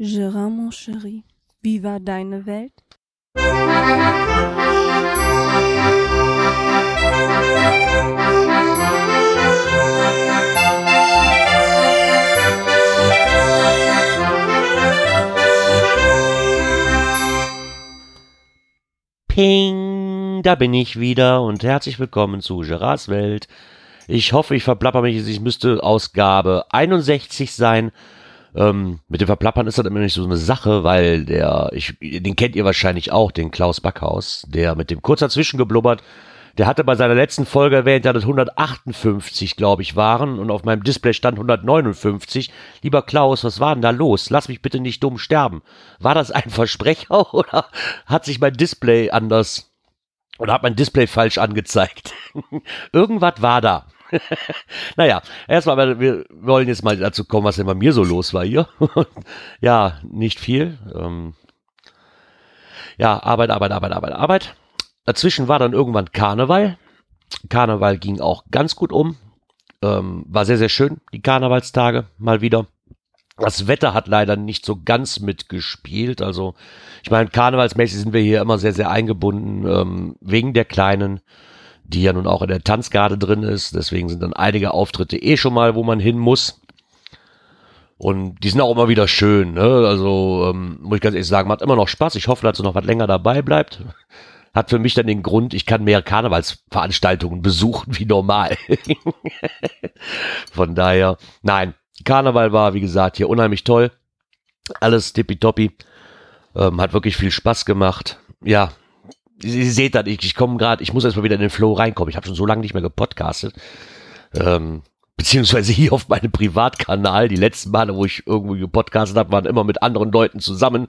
Gérard, mon chéri, wie war deine Welt? Ping, da bin ich wieder und herzlich willkommen zu Gerards Welt. Ich hoffe, ich verplapper mich, es müsste Ausgabe 61 sein. Ähm, mit dem Verplappern ist das immer nicht so eine Sache, weil der, ich, den kennt ihr wahrscheinlich auch, den Klaus Backhaus, der mit dem kurz dazwischen geblubbert. Der hatte bei seiner letzten Folge erwähnt, dass es 158, glaube ich, waren und auf meinem Display stand 159. Lieber Klaus, was war denn da los? Lass mich bitte nicht dumm sterben. War das ein Versprecher oder hat sich mein Display anders oder hat mein Display falsch angezeigt? Irgendwas war da. naja, erstmal, wir wollen jetzt mal dazu kommen, was denn bei mir so los war hier. ja, nicht viel. Ähm, ja, Arbeit, Arbeit, Arbeit, Arbeit, Arbeit. Dazwischen war dann irgendwann Karneval. Karneval ging auch ganz gut um. Ähm, war sehr, sehr schön, die Karnevalstage mal wieder. Das Wetter hat leider nicht so ganz mitgespielt. Also, ich meine, karnevalsmäßig sind wir hier immer sehr, sehr eingebunden, ähm, wegen der Kleinen die ja nun auch in der Tanzgarde drin ist. Deswegen sind dann einige Auftritte eh schon mal, wo man hin muss. Und die sind auch immer wieder schön. Ne? Also ähm, muss ich ganz ehrlich sagen, macht immer noch Spaß. Ich hoffe, dass sie noch was länger dabei bleibt. Hat für mich dann den Grund, ich kann mehr Karnevalsveranstaltungen besuchen wie normal. Von daher, nein, Karneval war, wie gesagt, hier unheimlich toll. Alles tippitoppi. Ähm, hat wirklich viel Spaß gemacht. Ja, Sie seht das, ich, ich komme gerade, ich muss erstmal wieder in den Flow reinkommen. Ich habe schon so lange nicht mehr gepodcastet. Ähm, beziehungsweise hier auf meinem Privatkanal. Die letzten Male, wo ich irgendwo gepodcastet habe, waren immer mit anderen Leuten zusammen.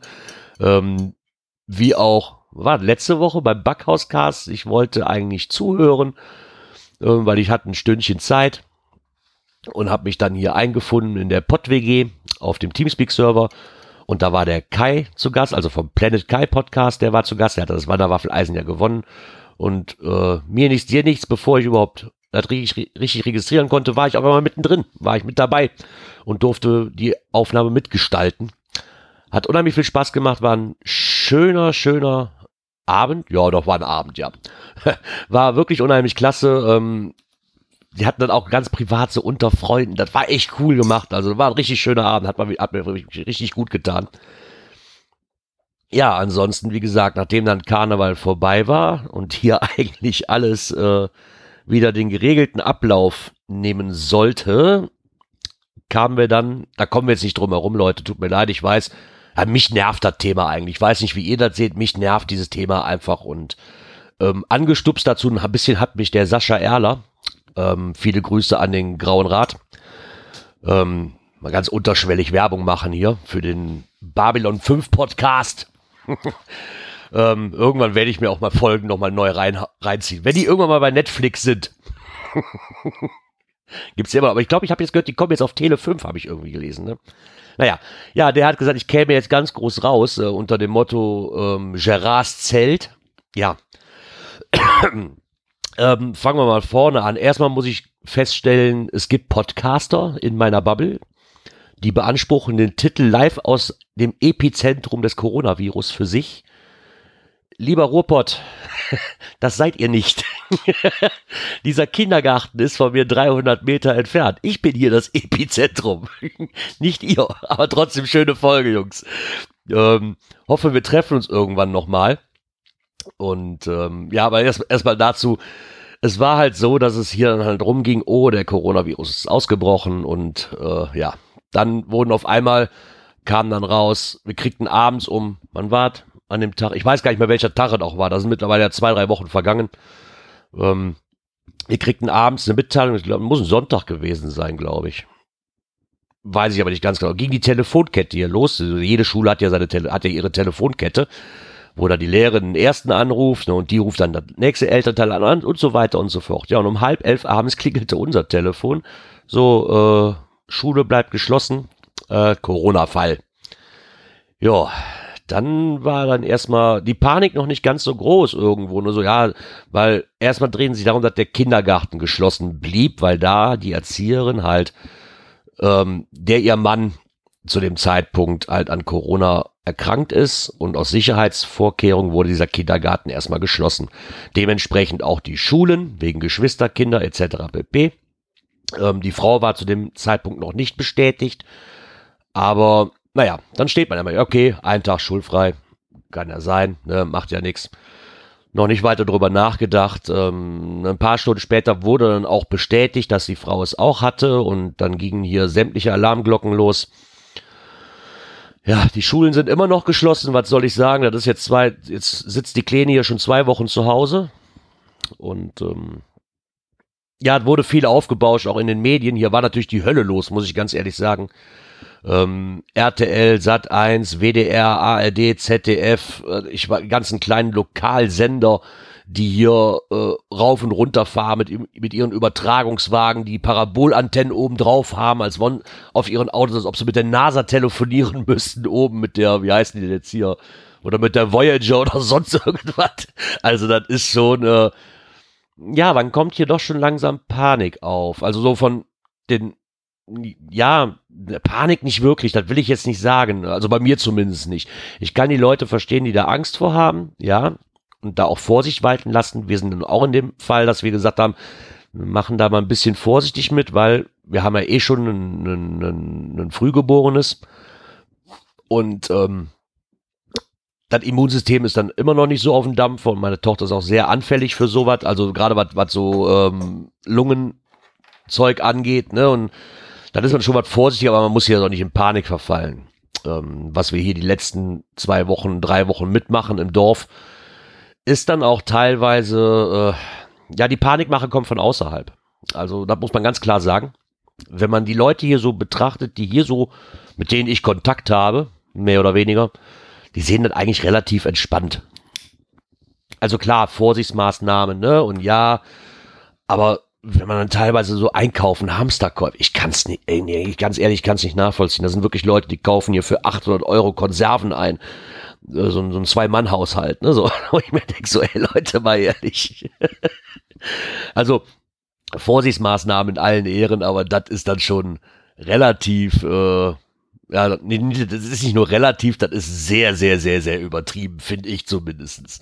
Ähm, wie auch, war letzte Woche beim Backhauscast. Ich wollte eigentlich zuhören, äh, weil ich hatte ein Stündchen Zeit und habe mich dann hier eingefunden in der Pod-WG auf dem Teamspeak-Server und da war der Kai zu Gast, also vom Planet Kai Podcast, der war zu Gast, der hat das Wanderwaffeleisen ja gewonnen. Und äh, mir nichts, dir nichts, bevor ich überhaupt das richtig, richtig registrieren konnte, war ich auch immer mittendrin, war ich mit dabei und durfte die Aufnahme mitgestalten. Hat unheimlich viel Spaß gemacht, war ein schöner, schöner Abend. Ja, doch, war ein Abend, ja. war wirklich unheimlich klasse. Ähm, die hatten dann auch ganz privat so unter Freunden. Das war echt cool gemacht. Also war ein richtig schöner Abend, hat, man, hat mir richtig gut getan. Ja, ansonsten, wie gesagt, nachdem dann Karneval vorbei war und hier eigentlich alles äh, wieder den geregelten Ablauf nehmen sollte, kamen wir dann, da kommen wir jetzt nicht drum herum, Leute, tut mir leid, ich weiß, ja, mich nervt das Thema eigentlich. Ich weiß nicht, wie ihr das seht, mich nervt dieses Thema einfach und ähm, angestupst dazu ein bisschen hat mich der Sascha Erler, ähm, viele Grüße an den Grauen Rat. Ähm, mal ganz unterschwellig Werbung machen hier für den Babylon 5 Podcast. ähm, irgendwann werde ich mir auch mal Folgen nochmal neu rein, reinziehen. Wenn die irgendwann mal bei Netflix sind. Gibt's ja immer, aber ich glaube, ich habe jetzt gehört, die kommen jetzt auf Tele 5, habe ich irgendwie gelesen. Ne? Naja, ja, der hat gesagt, ich käme jetzt ganz groß raus äh, unter dem Motto ähm, Gerards Zelt. Ja. Ähm, fangen wir mal vorne an. Erstmal muss ich feststellen, es gibt Podcaster in meiner Bubble, die beanspruchen den Titel live aus dem Epizentrum des Coronavirus für sich. Lieber Ruhrpott, das seid ihr nicht. Dieser Kindergarten ist von mir 300 Meter entfernt. Ich bin hier das Epizentrum. nicht ihr, aber trotzdem schöne Folge, Jungs. Ähm, hoffe, wir treffen uns irgendwann nochmal. Und ähm, ja, aber erstmal erst dazu, es war halt so, dass es hier dann halt rumging, oh, der Coronavirus ist ausgebrochen und äh, ja, dann wurden auf einmal, kam dann raus, wir kriegten abends um, wann war an dem Tag, ich weiß gar nicht mehr, welcher Tag es auch war, da sind mittlerweile ja zwei, drei Wochen vergangen. Ähm, wir kriegten abends eine Mitteilung, ich glaube, muss ein Sonntag gewesen sein, glaube ich. Weiß ich aber nicht ganz genau. Ging die Telefonkette hier los. Also jede Schule hat ja seine hat ja ihre Telefonkette wo da die Lehrerin den ersten anruft ne, und die ruft dann das nächste Elternteil an und so weiter und so fort. Ja, und um halb elf abends klingelte unser Telefon. So, äh, Schule bleibt geschlossen, äh, Corona-Fall. Ja, dann war dann erstmal die Panik noch nicht ganz so groß irgendwo, nur so, ja, weil erstmal drehen sich darum, dass der Kindergarten geschlossen blieb, weil da die Erzieherin halt, ähm, der ihr Mann zu dem Zeitpunkt halt an Corona erkrankt ist und aus Sicherheitsvorkehrungen wurde dieser Kindergarten erstmal geschlossen. Dementsprechend auch die Schulen wegen Geschwisterkinder etc. pp. Ähm, die Frau war zu dem Zeitpunkt noch nicht bestätigt, aber naja, dann steht man immer, okay, ein Tag schulfrei, kann ja sein, ne, macht ja nichts. Noch nicht weiter drüber nachgedacht. Ähm, ein paar Stunden später wurde dann auch bestätigt, dass die Frau es auch hatte und dann gingen hier sämtliche Alarmglocken los ja, die Schulen sind immer noch geschlossen. Was soll ich sagen? Das ist jetzt zwei, jetzt sitzt die Kleine hier schon zwei Wochen zu Hause. Und ähm, ja, wurde viel aufgebauscht, auch in den Medien. Hier war natürlich die Hölle los, muss ich ganz ehrlich sagen. Ähm, RTL, Sat 1, WDR, ARD, ZDF, äh, ich war ganzen kleinen Lokalsender die hier äh, rauf und runter fahren mit, mit ihren Übertragungswagen, die Parabolantennen oben drauf haben, als wollen auf ihren Autos, als ob sie mit der NASA telefonieren müssten, oben mit der, wie heißen die denn jetzt hier, oder mit der Voyager oder sonst irgendwas. Also das ist schon, äh, ja, dann kommt hier doch schon langsam Panik auf. Also so von den, ja, Panik nicht wirklich, das will ich jetzt nicht sagen. Also bei mir zumindest nicht. Ich kann die Leute verstehen, die da Angst vor haben, ja, und da auch Vorsicht walten lassen. Wir sind auch in dem Fall, dass wir gesagt haben, wir machen da mal ein bisschen vorsichtig mit, weil wir haben ja eh schon ein, ein, ein, ein Frühgeborenes und ähm, das Immunsystem ist dann immer noch nicht so auf dem Dampf und meine Tochter ist auch sehr anfällig für sowas, also gerade was, was so ähm, Lungenzeug angeht, ne, und dann ist man schon was vorsichtig, aber man muss hier doch nicht in Panik verfallen. Ähm, was wir hier die letzten zwei Wochen, drei Wochen mitmachen im Dorf, ist dann auch teilweise, äh, ja, die Panikmache kommt von außerhalb. Also, da muss man ganz klar sagen, wenn man die Leute hier so betrachtet, die hier so, mit denen ich Kontakt habe, mehr oder weniger, die sehen das eigentlich relativ entspannt. Also klar, Vorsichtsmaßnahmen, ne, und ja, aber wenn man dann teilweise so einkaufen, Hamsterkäufe, ich kann's nicht, ey, ganz ehrlich, ich kann's nicht nachvollziehen. Da sind wirklich Leute, die kaufen hier für 800 Euro Konserven ein. Äh, so, so ein Zwei-Mann-Haushalt, ne? So, wo ich mir denke, so, ey Leute, mal ehrlich. also, Vorsichtsmaßnahmen in allen Ehren, aber das ist dann schon relativ, äh, ja, das ist nicht nur relativ, das ist sehr, sehr, sehr, sehr übertrieben, finde ich zumindestens.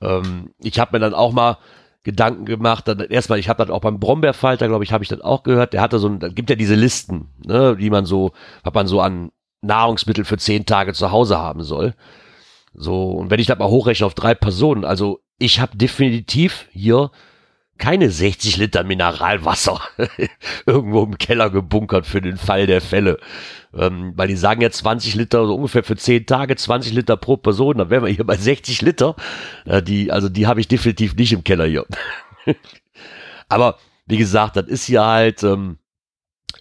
Ähm, ich habe mir dann auch mal Gedanken gemacht, dann erstmal, ich habe das auch beim Brombeerfalter, glaube ich, habe ich das auch gehört, der hatte so ein, da gibt ja diese Listen, ne, die man so, was man so an Nahrungsmittel für zehn Tage zu Hause haben soll. So, und wenn ich das mal hochrechne auf drei Personen, also ich habe definitiv hier keine 60 Liter Mineralwasser irgendwo im Keller gebunkert für den Fall der Fälle. Ähm, weil die sagen ja 20 Liter, so ungefähr für 10 Tage, 20 Liter pro Person, dann wären wir hier bei 60 Liter. Äh, die, also die habe ich definitiv nicht im Keller hier. Aber wie gesagt, das ist hier halt, ähm,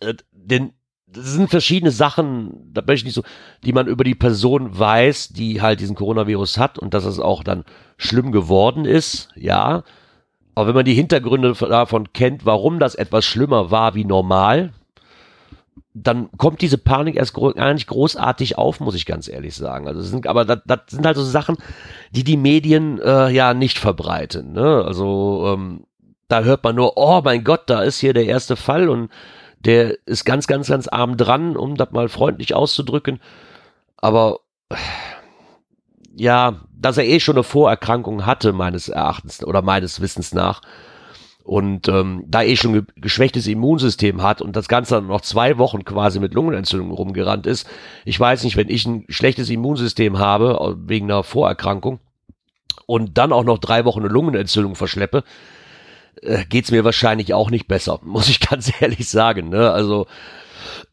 äh, denn das sind verschiedene Sachen, da möchte ich nicht so, die man über die Person weiß, die halt diesen Coronavirus hat und dass es auch dann schlimm geworden ist, ja. Aber wenn man die Hintergründe davon kennt, warum das etwas schlimmer war wie normal, dann kommt diese Panik erst gar nicht großartig auf, muss ich ganz ehrlich sagen. Also sind, aber das, das sind halt so Sachen, die die Medien äh, ja nicht verbreiten. Ne? Also ähm, da hört man nur, oh mein Gott, da ist hier der erste Fall und der ist ganz, ganz, ganz arm dran, um das mal freundlich auszudrücken. Aber ja, dass er eh schon eine Vorerkrankung hatte, meines Erachtens oder meines Wissens nach. Und ähm, da eh schon ge geschwächtes Immunsystem hat und das Ganze dann noch zwei Wochen quasi mit Lungenentzündung rumgerannt ist. Ich weiß nicht, wenn ich ein schlechtes Immunsystem habe, wegen einer Vorerkrankung, und dann auch noch drei Wochen eine Lungenentzündung verschleppe, äh, geht's mir wahrscheinlich auch nicht besser, muss ich ganz ehrlich sagen. Ne? Also,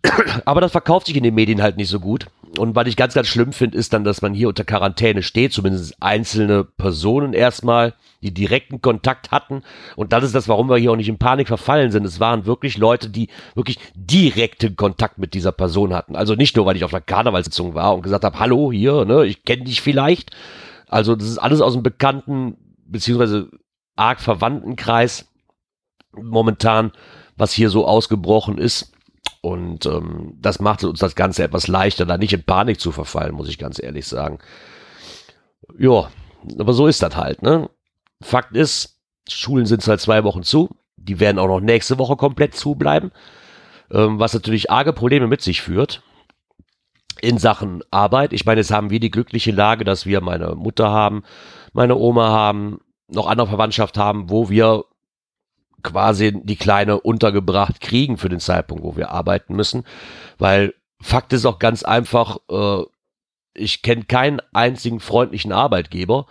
aber das verkauft sich in den Medien halt nicht so gut. Und was ich ganz, ganz schlimm finde, ist dann, dass man hier unter Quarantäne steht, zumindest einzelne Personen erstmal, die direkten Kontakt hatten. Und das ist das, warum wir hier auch nicht in Panik verfallen sind. Es waren wirklich Leute, die wirklich direkten Kontakt mit dieser Person hatten. Also nicht nur, weil ich auf der Karnevalssitzung war und gesagt habe, hallo, hier, ne, ich kenne dich vielleicht. Also das ist alles aus dem bekannten, beziehungsweise arg verwandten Kreis momentan, was hier so ausgebrochen ist. Und ähm, das macht uns das Ganze etwas leichter, da nicht in Panik zu verfallen, muss ich ganz ehrlich sagen. Ja, aber so ist das halt. Ne? Fakt ist, Schulen sind seit zwei Wochen zu. Die werden auch noch nächste Woche komplett zubleiben, ähm, was natürlich arge Probleme mit sich führt. in Sachen Arbeit. Ich meine, jetzt haben wir die glückliche Lage, dass wir meine Mutter haben, meine Oma haben, noch andere Verwandtschaft haben, wo wir quasi die Kleine untergebracht kriegen für den Zeitpunkt, wo wir arbeiten müssen. Weil Fakt ist auch ganz einfach, äh, ich kenne keinen einzigen freundlichen Arbeitgeber,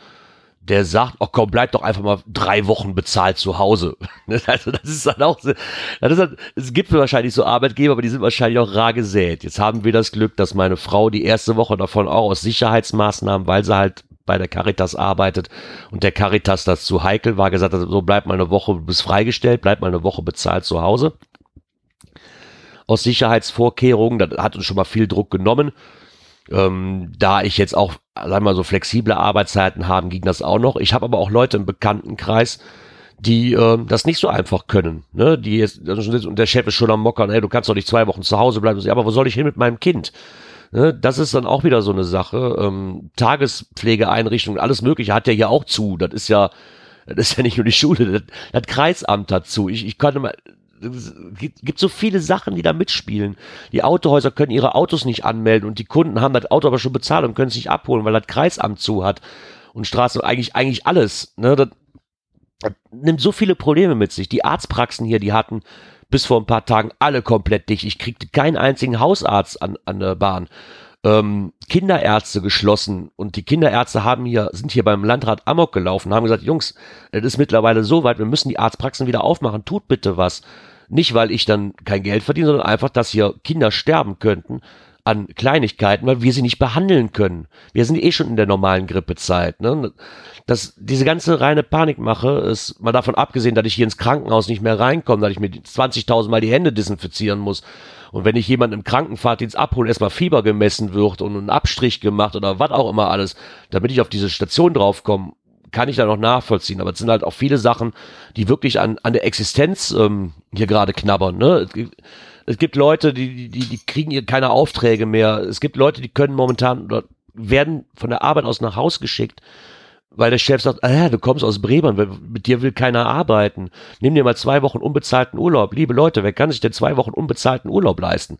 der sagt, oh komm, bleib doch einfach mal drei Wochen bezahlt zu Hause. Also das ist dann auch, das ist halt, es gibt wahrscheinlich so Arbeitgeber, aber die sind wahrscheinlich auch rar gesät. Jetzt haben wir das Glück, dass meine Frau die erste Woche davon auch aus Sicherheitsmaßnahmen, weil sie halt bei der Caritas arbeitet und der Caritas das zu heikel war, gesagt hat, so bleib mal eine Woche, du bist freigestellt, bleib mal eine Woche bezahlt zu Hause. Aus Sicherheitsvorkehrungen, das hat uns schon mal viel Druck genommen. Ähm, da ich jetzt auch, sagen wir mal, so flexible Arbeitszeiten haben, ging das auch noch. Ich habe aber auch Leute im Bekanntenkreis, die äh, das nicht so einfach können. Ne? Die jetzt, und der Chef ist schon am Mockern, ey, du kannst doch nicht zwei Wochen zu Hause bleiben. Aber wo soll ich hin mit meinem Kind? Ne? Das ist dann auch wieder so eine Sache. Ähm, Tagespflegeeinrichtungen, alles Mögliche hat ja hier auch zu. Das ist ja, das ist ja nicht nur die Schule, das, das Kreisamt dazu. Ich, ich konnte mal, es gibt so viele Sachen, die da mitspielen. Die Autohäuser können ihre Autos nicht anmelden und die Kunden haben das Auto aber schon bezahlt und können es nicht abholen, weil das Kreisamt zu hat und Straßen eigentlich eigentlich alles. Ne? Das, das nimmt so viele Probleme mit sich. Die Arztpraxen hier, die hatten bis vor ein paar Tagen alle komplett dicht. Ich kriegte keinen einzigen Hausarzt an, an der Bahn. Ähm, Kinderärzte geschlossen und die Kinderärzte haben hier, sind hier beim Landrat Amok gelaufen, haben gesagt, Jungs, es ist mittlerweile so weit, wir müssen die Arztpraxen wieder aufmachen, tut bitte was. Nicht, weil ich dann kein Geld verdiene, sondern einfach, dass hier Kinder sterben könnten an Kleinigkeiten, weil wir sie nicht behandeln können. Wir sind eh schon in der normalen Grippezeit. Ne? Das, diese ganze reine Panikmache ist mal davon abgesehen, dass ich hier ins Krankenhaus nicht mehr reinkomme, dass ich mir 20.000 Mal die Hände desinfizieren muss. Und wenn ich jemanden im Krankenfahrtdienst abhole, erstmal Fieber gemessen wird und ein Abstrich gemacht oder was auch immer alles, damit ich auf diese Station draufkomme, kann ich da noch nachvollziehen. Aber es sind halt auch viele Sachen, die wirklich an, an der Existenz ähm, hier gerade knabbern. Ne? Es, gibt, es gibt Leute, die, die, die kriegen hier keine Aufträge mehr. Es gibt Leute, die können momentan oder werden von der Arbeit aus nach Haus geschickt, weil der Chef sagt, ah, du kommst aus Bremen, mit dir will keiner arbeiten. Nimm dir mal zwei Wochen unbezahlten Urlaub. Liebe Leute, wer kann sich denn zwei Wochen unbezahlten Urlaub leisten?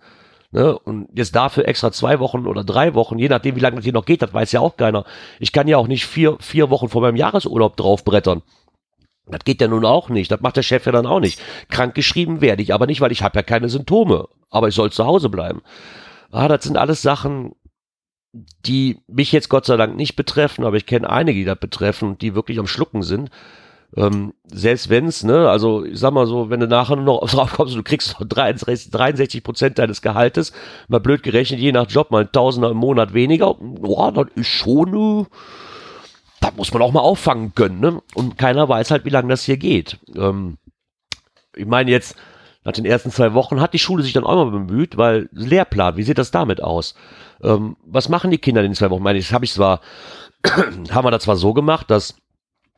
Ne? Und jetzt dafür extra zwei Wochen oder drei Wochen, je nachdem, wie lange das hier noch geht, das weiß ja auch keiner. Ich kann ja auch nicht vier, vier Wochen vor meinem Jahresurlaub draufbrettern. Das geht ja nun auch nicht. Das macht der Chef ja dann auch nicht. Krankgeschrieben werde ich aber nicht, weil ich habe ja keine Symptome. Aber ich soll zu Hause bleiben. Ah, das sind alles Sachen, die mich jetzt Gott sei Dank nicht betreffen, aber ich kenne einige, die das betreffen die wirklich am Schlucken sind. Ähm, selbst wenn's, ne, also ich sag mal so, wenn du nachher noch drauf kommst, du kriegst 63 Prozent deines Gehaltes, mal blöd gerechnet, je nach Job mal ein Tausender im Monat weniger, boah, das ist schon, äh, das muss man auch mal auffangen können, ne? Und keiner weiß halt, wie lange das hier geht. Ähm, ich meine jetzt, nach den ersten zwei Wochen hat die Schule sich dann auch mal bemüht, weil Lehrplan, wie sieht das damit aus? Ähm, was machen die Kinder in den zwei Wochen? Ich meine, das habe ich zwar, haben wir da zwar so gemacht, dass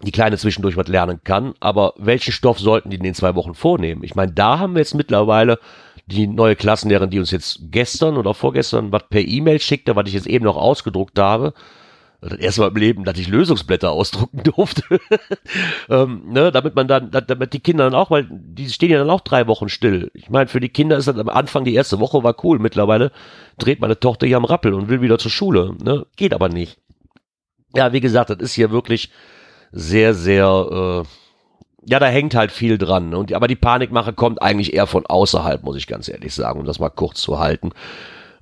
die Kleine zwischendurch was lernen kann, aber welchen Stoff sollten die in den zwei Wochen vornehmen? Ich meine, da haben wir jetzt mittlerweile die neue Klassenlehrerin, die uns jetzt gestern oder vorgestern was per E-Mail schickte, was ich jetzt eben noch ausgedruckt habe. Das erste Mal im Leben, dass ich Lösungsblätter ausdrucken durfte. ähm, ne, damit man dann, damit die Kinder dann auch, weil die stehen ja dann auch drei Wochen still. Ich meine, für die Kinder ist das am Anfang die erste Woche war cool. Mittlerweile dreht meine Tochter hier am Rappel und will wieder zur Schule. Ne? Geht aber nicht. Ja, wie gesagt, das ist hier wirklich sehr, sehr, äh, ja, da hängt halt viel dran. Ne? Und, aber die Panikmache kommt eigentlich eher von außerhalb, muss ich ganz ehrlich sagen, um das mal kurz zu halten.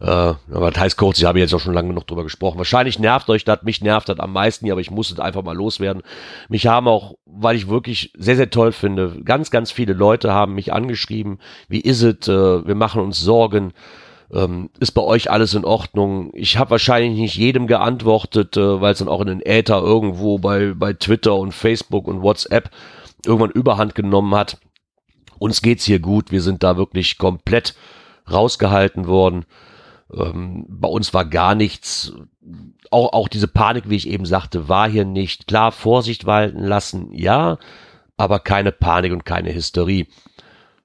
Äh, aber das heißt kurz, ich habe jetzt auch schon lange genug drüber gesprochen. Wahrscheinlich nervt euch das, mich nervt das am meisten, aber ich muss es einfach mal loswerden. Mich haben auch, weil ich wirklich sehr, sehr toll finde, ganz, ganz viele Leute haben mich angeschrieben, wie ist es, äh, wir machen uns Sorgen ähm, ist bei euch alles in Ordnung? Ich habe wahrscheinlich nicht jedem geantwortet, äh, weil es dann auch in den Äther irgendwo bei, bei Twitter und Facebook und WhatsApp irgendwann Überhand genommen hat. Uns geht's hier gut, wir sind da wirklich komplett rausgehalten worden. Ähm, bei uns war gar nichts. Auch, auch diese Panik, wie ich eben sagte, war hier nicht. Klar, Vorsicht walten lassen, ja, aber keine Panik und keine Hysterie.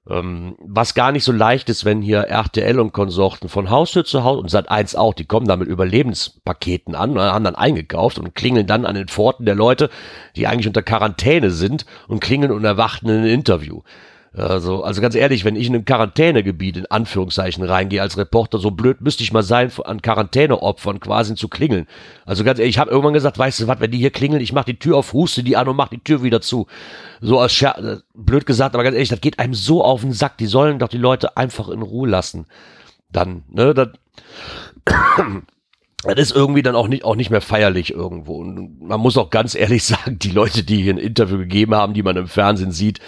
Ähm, was gar nicht so leicht ist, wenn hier RTL und Konsorten von Haustür zu Haus und Sat 1 auch, die kommen da mit Überlebenspaketen an, haben dann eingekauft und klingeln dann an den Pforten der Leute, die eigentlich unter Quarantäne sind und klingeln und erwarten ein Interview. Also, also ganz ehrlich, wenn ich in ein Quarantänegebiet in Anführungszeichen reingehe als Reporter, so blöd müsste ich mal sein, an Quarantäneopfern quasi zu klingeln. Also ganz ehrlich, ich habe irgendwann gesagt, weißt du was, wenn die hier klingeln, ich mach die Tür auf, huste die an und mach die Tür wieder zu. So als Scher äh, blöd gesagt, aber ganz ehrlich, das geht einem so auf den Sack. Die sollen doch die Leute einfach in Ruhe lassen. Dann, ne, das, das ist irgendwie dann auch nicht, auch nicht mehr feierlich irgendwo. Und man muss auch ganz ehrlich sagen, die Leute, die hier ein Interview gegeben haben, die man im Fernsehen sieht,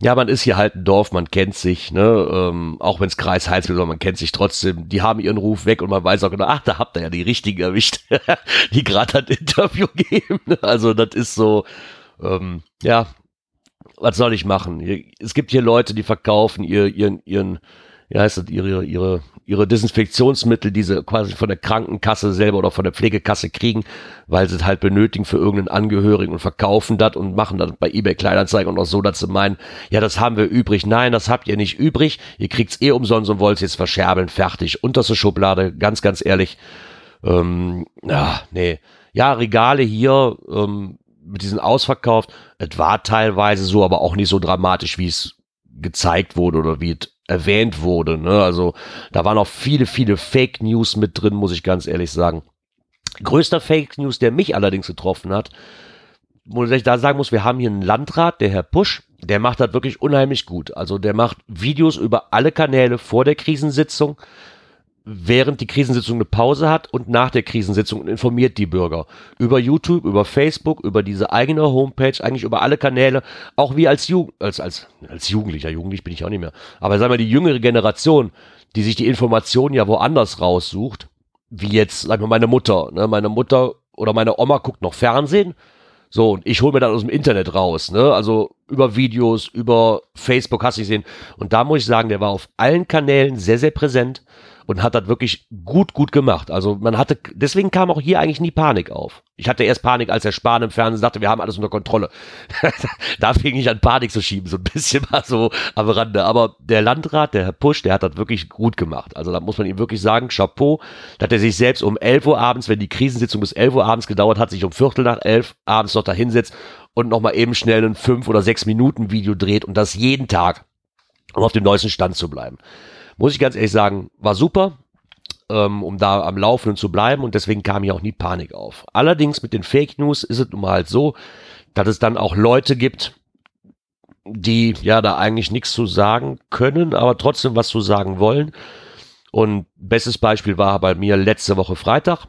ja, man ist hier halt ein Dorf, man kennt sich, ne, ähm, auch wenn es Kreis Heinz wird, man kennt sich trotzdem. Die haben ihren Ruf weg und man weiß auch genau, ach, da habt ihr ja die richtigen erwischt, die gerade ein Interview geben. Also das ist so, ähm, ja, was soll ich machen? Es gibt hier Leute, die verkaufen ihr, ihren, ihren, ja, heißt das, ihre, ihre ihre Desinfektionsmittel, die sie quasi von der Krankenkasse selber oder von der Pflegekasse kriegen, weil sie es halt benötigen für irgendeinen Angehörigen und verkaufen das und machen das bei eBay Kleinanzeigen und auch so, dass sie meinen, ja, das haben wir übrig. Nein, das habt ihr nicht übrig. Ihr kriegt's eh umsonst und wollt es jetzt verscherbeln. Fertig. Unterste Schublade. Ganz, ganz ehrlich. Ähm, ja, nee. Ja, Regale hier, ähm, mit diesen ausverkauft. Es war teilweise so, aber auch nicht so dramatisch, wie es gezeigt wurde oder wie es erwähnt wurde. Ne? Also da waren auch viele, viele Fake News mit drin, muss ich ganz ehrlich sagen. Größter Fake News, der mich allerdings getroffen hat, wo ich da sagen muss, wir haben hier einen Landrat, der Herr Pusch, der macht das wirklich unheimlich gut. Also der macht Videos über alle Kanäle vor der Krisensitzung, während die Krisensitzung eine Pause hat und nach der Krisensitzung informiert die Bürger über YouTube, über Facebook, über diese eigene Homepage, eigentlich über alle Kanäle, auch wie als, Ju als, als, als Jugendlicher, jugendlich bin ich auch nicht mehr, aber sagen wir die jüngere Generation, die sich die Informationen ja woanders raussucht, wie jetzt, sagen wir meine Mutter, ne? meine Mutter oder meine Oma guckt noch Fernsehen, so, und ich hole mir dann aus dem Internet raus, ne? Also über Videos, über Facebook hast du gesehen. Und da muss ich sagen, der war auf allen Kanälen sehr, sehr präsent und hat das wirklich gut, gut gemacht. Also man hatte, deswegen kam auch hier eigentlich nie Panik auf. Ich hatte erst Panik, als der Spahn im Fernsehen sagte, wir haben alles unter Kontrolle. da fing ich an, Panik zu schieben, so ein bisschen mal so am Rande. Aber der Landrat, der Herr Pusch, der hat das wirklich gut gemacht. Also da muss man ihm wirklich sagen, Chapeau, dass er sich selbst um 11 Uhr abends, wenn die Krisensitzung bis 11 Uhr abends gedauert hat, sich um Viertel nach 11 abends noch da hinsetzt und nochmal eben schnell ein 5 oder 6 Minuten Video dreht und das jeden Tag, um auf dem neuesten Stand zu bleiben muss ich ganz ehrlich sagen, war super, ähm, um da am Laufenden zu bleiben und deswegen kam hier auch nie Panik auf. Allerdings mit den Fake News ist es nun mal halt so, dass es dann auch Leute gibt, die ja da eigentlich nichts zu sagen können, aber trotzdem was zu sagen wollen. Und bestes Beispiel war bei mir letzte Woche Freitag.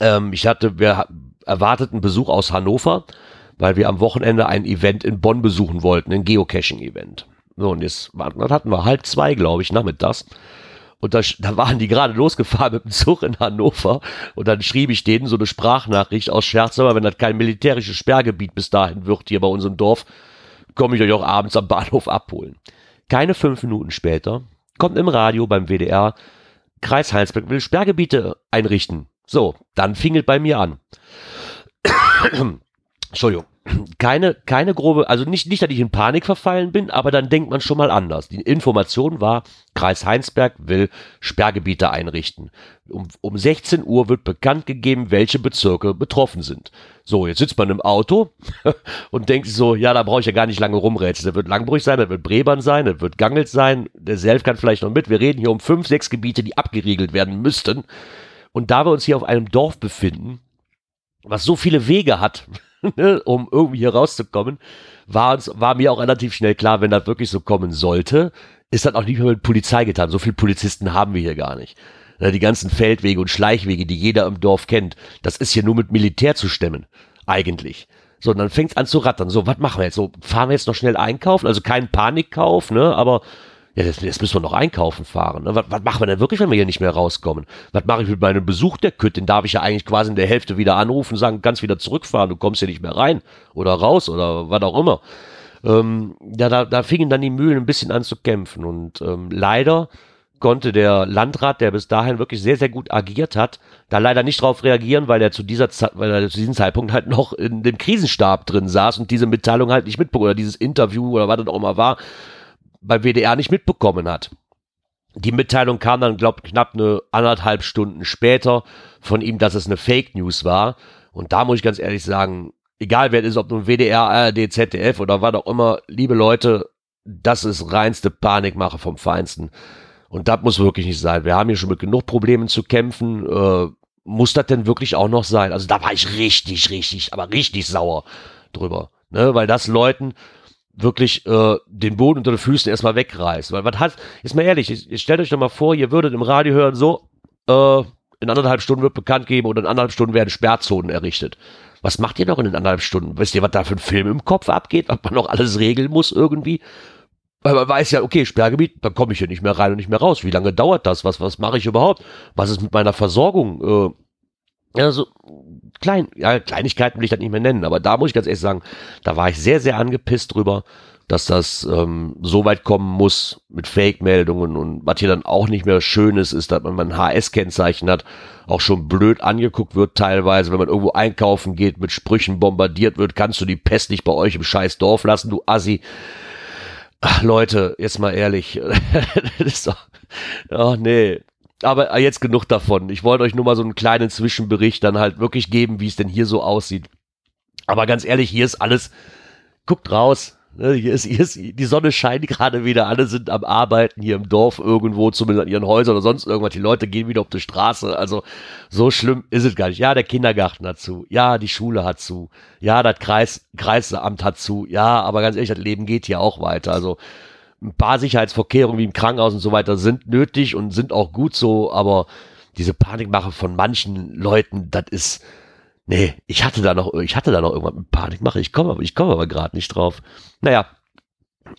Ähm, ich hatte, wir erwarteten Besuch aus Hannover, weil wir am Wochenende ein Event in Bonn besuchen wollten, ein Geocaching-Event. So, und jetzt das hatten wir halb zwei, glaube ich, nachmittags. Und da, da waren die gerade losgefahren mit dem Zug in Hannover. Und dann schrieb ich denen so eine Sprachnachricht aus Scherz, aber wenn das kein militärisches Sperrgebiet bis dahin wird hier bei unserem Dorf, komme ich euch auch abends am Bahnhof abholen. Keine fünf Minuten später kommt im Radio beim WDR, Kreis Heinsberg will Sperrgebiete einrichten. So, dann fing es bei mir an. Entschuldigung keine, keine grobe, also nicht, nicht, dass ich in Panik verfallen bin, aber dann denkt man schon mal anders. Die Information war, Kreis Heinsberg will Sperrgebiete einrichten. Um, um 16 Uhr wird bekannt gegeben, welche Bezirke betroffen sind. So, jetzt sitzt man im Auto und denkt so, ja, da brauche ich ja gar nicht lange rumrätseln. Das wird Langbrüch sein, das wird Brebern sein, das wird Gangelt sein, der Self kann vielleicht noch mit. Wir reden hier um fünf, sechs Gebiete, die abgeriegelt werden müssten. Und da wir uns hier auf einem Dorf befinden, was so viele Wege hat, ne, um irgendwie hier rauszukommen, war, uns, war mir auch relativ schnell klar, wenn das wirklich so kommen sollte, ist das auch nicht mehr mit Polizei getan. So viele Polizisten haben wir hier gar nicht. Ne, die ganzen Feldwege und Schleichwege, die jeder im Dorf kennt, das ist hier nur mit Militär zu stemmen, eigentlich. So, und dann fängt es an zu rattern. So, was machen wir jetzt? So, fahren wir jetzt noch schnell einkaufen? Also kein Panikkauf, ne? Aber ja, jetzt, jetzt müssen wir noch einkaufen fahren. Ne? Was, was machen wir denn wirklich, wenn wir hier nicht mehr rauskommen? Was mache ich mit meinem Besuch der Kütt? Den darf ich ja eigentlich quasi in der Hälfte wieder anrufen und sagen, kannst wieder zurückfahren, du kommst hier nicht mehr rein oder raus oder was auch immer. Ähm, ja, da, da fingen dann die Mühlen ein bisschen an zu kämpfen und ähm, leider konnte der Landrat, der bis dahin wirklich sehr, sehr gut agiert hat, da leider nicht drauf reagieren, weil er zu dieser Zeit, weil er zu diesem Zeitpunkt halt noch in dem Krisenstab drin saß und diese Mitteilung halt nicht mitbekommen oder dieses Interview oder was das auch immer war, bei WDR nicht mitbekommen hat. Die Mitteilung kam dann, glaube ich, knapp eine anderthalb Stunden später von ihm, dass es eine Fake News war. Und da muss ich ganz ehrlich sagen, egal wer es ist, ob nun WDR, ARD, ZDF oder was auch immer, liebe Leute, das ist reinste Panikmache vom Feinsten. Und das muss wirklich nicht sein. Wir haben hier schon mit genug Problemen zu kämpfen. Äh, muss das denn wirklich auch noch sein? Also da war ich richtig, richtig, aber richtig sauer drüber. Ne? Weil das Leuten wirklich äh, den Boden unter den Füßen erstmal wegreißt. Weil was hat, ist mal ehrlich, ich, ich stellt euch doch mal vor, ihr würdet im Radio hören, so, äh, in anderthalb Stunden wird bekannt geben oder in anderthalb Stunden werden Sperrzonen errichtet. Was macht ihr noch in den anderthalb Stunden? Wisst ihr, was da für ein Film im Kopf abgeht, was man noch alles regeln muss irgendwie? Weil man weiß ja, okay, Sperrgebiet, dann komme ich hier nicht mehr rein und nicht mehr raus. Wie lange dauert das? Was, was mache ich überhaupt? Was ist mit meiner Versorgung? Äh, also, klein, ja, Kleinigkeiten will ich das nicht mehr nennen, aber da muss ich ganz ehrlich sagen, da war ich sehr, sehr angepisst drüber, dass das ähm, so weit kommen muss mit Fake-Meldungen und was hier dann auch nicht mehr schön ist, ist, dass man ein HS-Kennzeichen hat, auch schon blöd angeguckt wird teilweise, wenn man irgendwo einkaufen geht, mit Sprüchen bombardiert wird, kannst du die Pest nicht bei euch im scheiß Dorf lassen, du Assi. Ach, Leute, jetzt mal ehrlich, das ist doch, ach nee, aber jetzt genug davon. Ich wollte euch nur mal so einen kleinen Zwischenbericht dann halt wirklich geben, wie es denn hier so aussieht. Aber ganz ehrlich, hier ist alles, guckt raus, Ne, hier ist, hier ist, die Sonne scheint gerade wieder, alle sind am Arbeiten hier im Dorf irgendwo, zumindest an ihren Häusern oder sonst irgendwas. Die Leute gehen wieder auf die Straße. Also so schlimm ist es gar nicht. Ja, der Kindergarten hat zu. Ja, die Schule hat zu. Ja, das Kreis, Kreisamt hat zu. Ja, aber ganz ehrlich, das Leben geht hier auch weiter. Also ein paar Sicherheitsvorkehrungen wie im Krankenhaus und so weiter sind nötig und sind auch gut so, aber diese Panikmache von manchen Leuten, das ist, Nee, ich hatte da noch, ich hatte da noch irgendwann Panikmache. Ich komme ich komme aber gerade nicht drauf. Naja,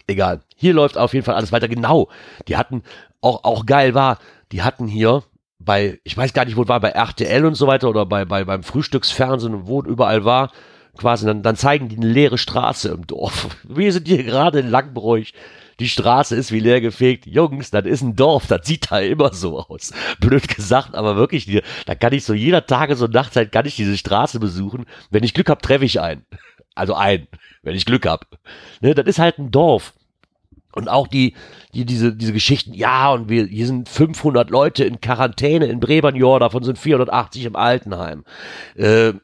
egal. Hier läuft auf jeden Fall alles weiter. Genau. Die hatten, auch, auch geil war, die hatten hier bei, ich weiß gar nicht, wo es war, bei RTL und so weiter oder bei, bei, beim Frühstücksfernsehen, wo überall war, quasi, dann, dann zeigen die eine leere Straße im Dorf. Wir sind hier gerade in Langbräuch die Straße ist wie leer gefegt. Jungs, das ist ein Dorf, das sieht da immer so aus. Blöd gesagt, aber wirklich, da kann ich so jeder Tages- und Nachtzeit kann ich diese Straße besuchen. Wenn ich Glück habe, treffe ich einen. Also einen, wenn ich Glück habe. Ne, das ist halt ein Dorf. Und auch die, die, diese, diese Geschichten, ja, und wir, hier sind 500 Leute in Quarantäne in Brebernjor, davon sind 480 im Altenheim. Äh,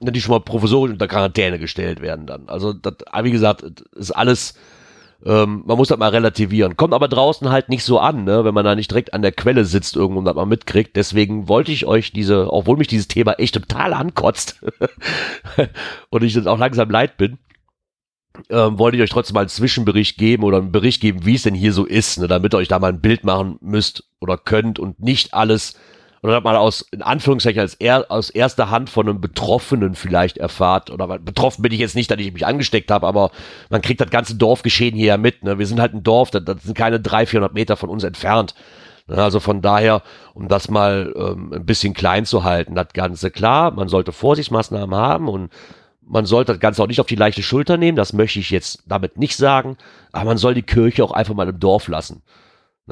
die schon mal provisorisch unter Quarantäne gestellt werden dann. Also, das, wie gesagt, ist alles, ähm, man muss das mal relativieren. Kommt aber draußen halt nicht so an, ne? wenn man da nicht direkt an der Quelle sitzt irgendwo und das mal mitkriegt. Deswegen wollte ich euch diese, obwohl mich dieses Thema echt total ankotzt und ich jetzt auch langsam leid bin, ähm, wollte ich euch trotzdem mal einen Zwischenbericht geben oder einen Bericht geben, wie es denn hier so ist, ne? damit ihr euch da mal ein Bild machen müsst oder könnt und nicht alles oder mal aus, in Anführungszeichen, als er, aus erster Hand von einem Betroffenen vielleicht erfahrt, oder betroffen bin ich jetzt nicht, dass ich mich angesteckt habe, aber man kriegt das ganze Dorfgeschehen hier ja mit. Ne? Wir sind halt ein Dorf, das, das sind keine 300, 400 Meter von uns entfernt. Ne? Also von daher, um das mal ähm, ein bisschen klein zu halten, das Ganze klar, man sollte Vorsichtsmaßnahmen haben und man sollte das Ganze auch nicht auf die leichte Schulter nehmen, das möchte ich jetzt damit nicht sagen, aber man soll die Kirche auch einfach mal im Dorf lassen.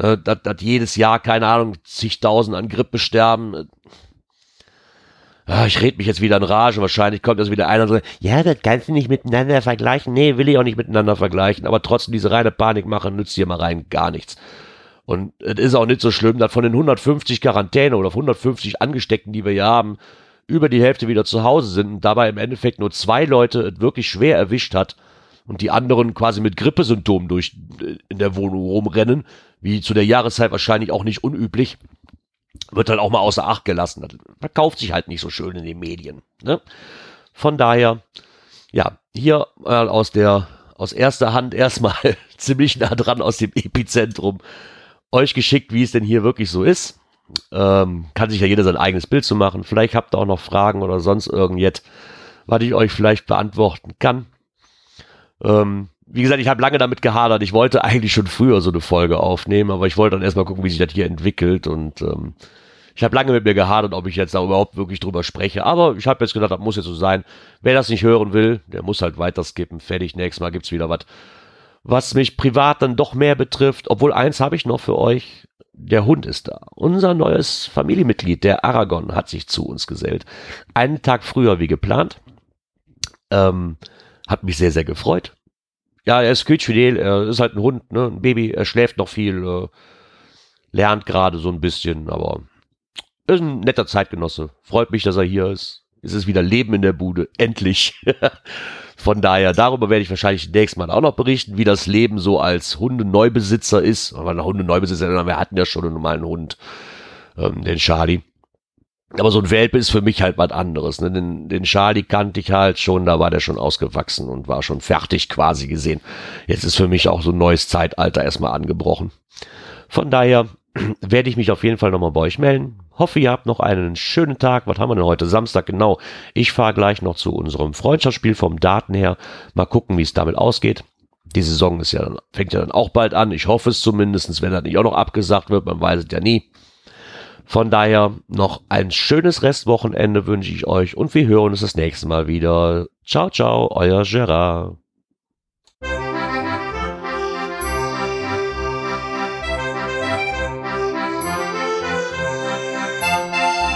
Ne, dass, dass jedes Jahr, keine Ahnung, zigtausend an Grippe sterben. Ja, ich red mich jetzt wieder in Rage. Wahrscheinlich kommt das wieder einer und sagt, ja, das kannst du nicht miteinander vergleichen. Nee, will ich auch nicht miteinander vergleichen. Aber trotzdem diese reine Panik machen nützt hier mal rein gar nichts. Und es ist auch nicht so schlimm, dass von den 150 Quarantäne oder 150 Angesteckten, die wir hier haben, über die Hälfte wieder zu Hause sind und dabei im Endeffekt nur zwei Leute es wirklich schwer erwischt hat und die anderen quasi mit Grippesymptomen durch äh, in der Wohnung rumrennen, wie zu der Jahreszeit wahrscheinlich auch nicht unüblich, wird halt auch mal außer Acht gelassen. Das verkauft sich halt nicht so schön in den Medien. Ne? Von daher, ja, hier mal aus der aus erster Hand erstmal ziemlich nah dran aus dem Epizentrum euch geschickt, wie es denn hier wirklich so ist. Ähm, kann sich ja jeder sein eigenes Bild zu machen. Vielleicht habt ihr auch noch Fragen oder sonst irgendetwas, was ich euch vielleicht beantworten kann. Ähm, wie gesagt, ich habe lange damit gehadert. Ich wollte eigentlich schon früher so eine Folge aufnehmen, aber ich wollte dann erstmal gucken, wie sich das hier entwickelt. Und ähm, ich habe lange mit mir gehadert, ob ich jetzt da überhaupt wirklich drüber spreche. Aber ich habe jetzt gedacht, das muss jetzt so sein. Wer das nicht hören will, der muss halt weiter skippen. Fertig, nächstes Mal gibt's wieder was. Was mich privat dann doch mehr betrifft, obwohl eins habe ich noch für euch. Der Hund ist da. Unser neues Familienmitglied, der Aragon, hat sich zu uns gesellt. Einen Tag früher wie geplant. Ähm, hat mich sehr, sehr gefreut. Ja, er ist quietschfidel, er ist halt ein Hund, ne, ein Baby, er schläft noch viel, äh, lernt gerade so ein bisschen, aber ist ein netter Zeitgenosse. Freut mich, dass er hier ist. Es ist wieder Leben in der Bude. Endlich. Von daher, darüber werde ich wahrscheinlich nächstes Mal auch noch berichten, wie das Leben so als Hundeneubesitzer ist. Aber Hundeneubesitzer, wir hatten ja schon einen normalen Hund, ähm, den Charlie. Aber so ein Welpe ist für mich halt was anderes. Ne? Den, den Charlie kannte ich halt schon, da war der schon ausgewachsen und war schon fertig quasi gesehen. Jetzt ist für mich auch so ein neues Zeitalter erstmal angebrochen. Von daher werde ich mich auf jeden Fall nochmal bei euch melden. Hoffe, ihr habt noch einen schönen Tag. Was haben wir denn heute? Samstag, genau. Ich fahre gleich noch zu unserem Freundschaftsspiel vom Daten her. Mal gucken, wie es damit ausgeht. Die Saison ist ja dann, fängt ja dann auch bald an. Ich hoffe es zumindest, wenn das nicht auch noch abgesagt wird. Man weiß es ja nie. Von daher noch ein schönes Restwochenende wünsche ich euch und wir hören uns das nächste Mal wieder. Ciao, ciao, euer Gerard.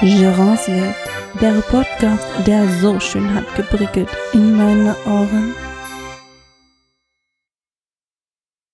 Gerards Welt, der Podcast, der so schön hat geprickelt in meine Ohren.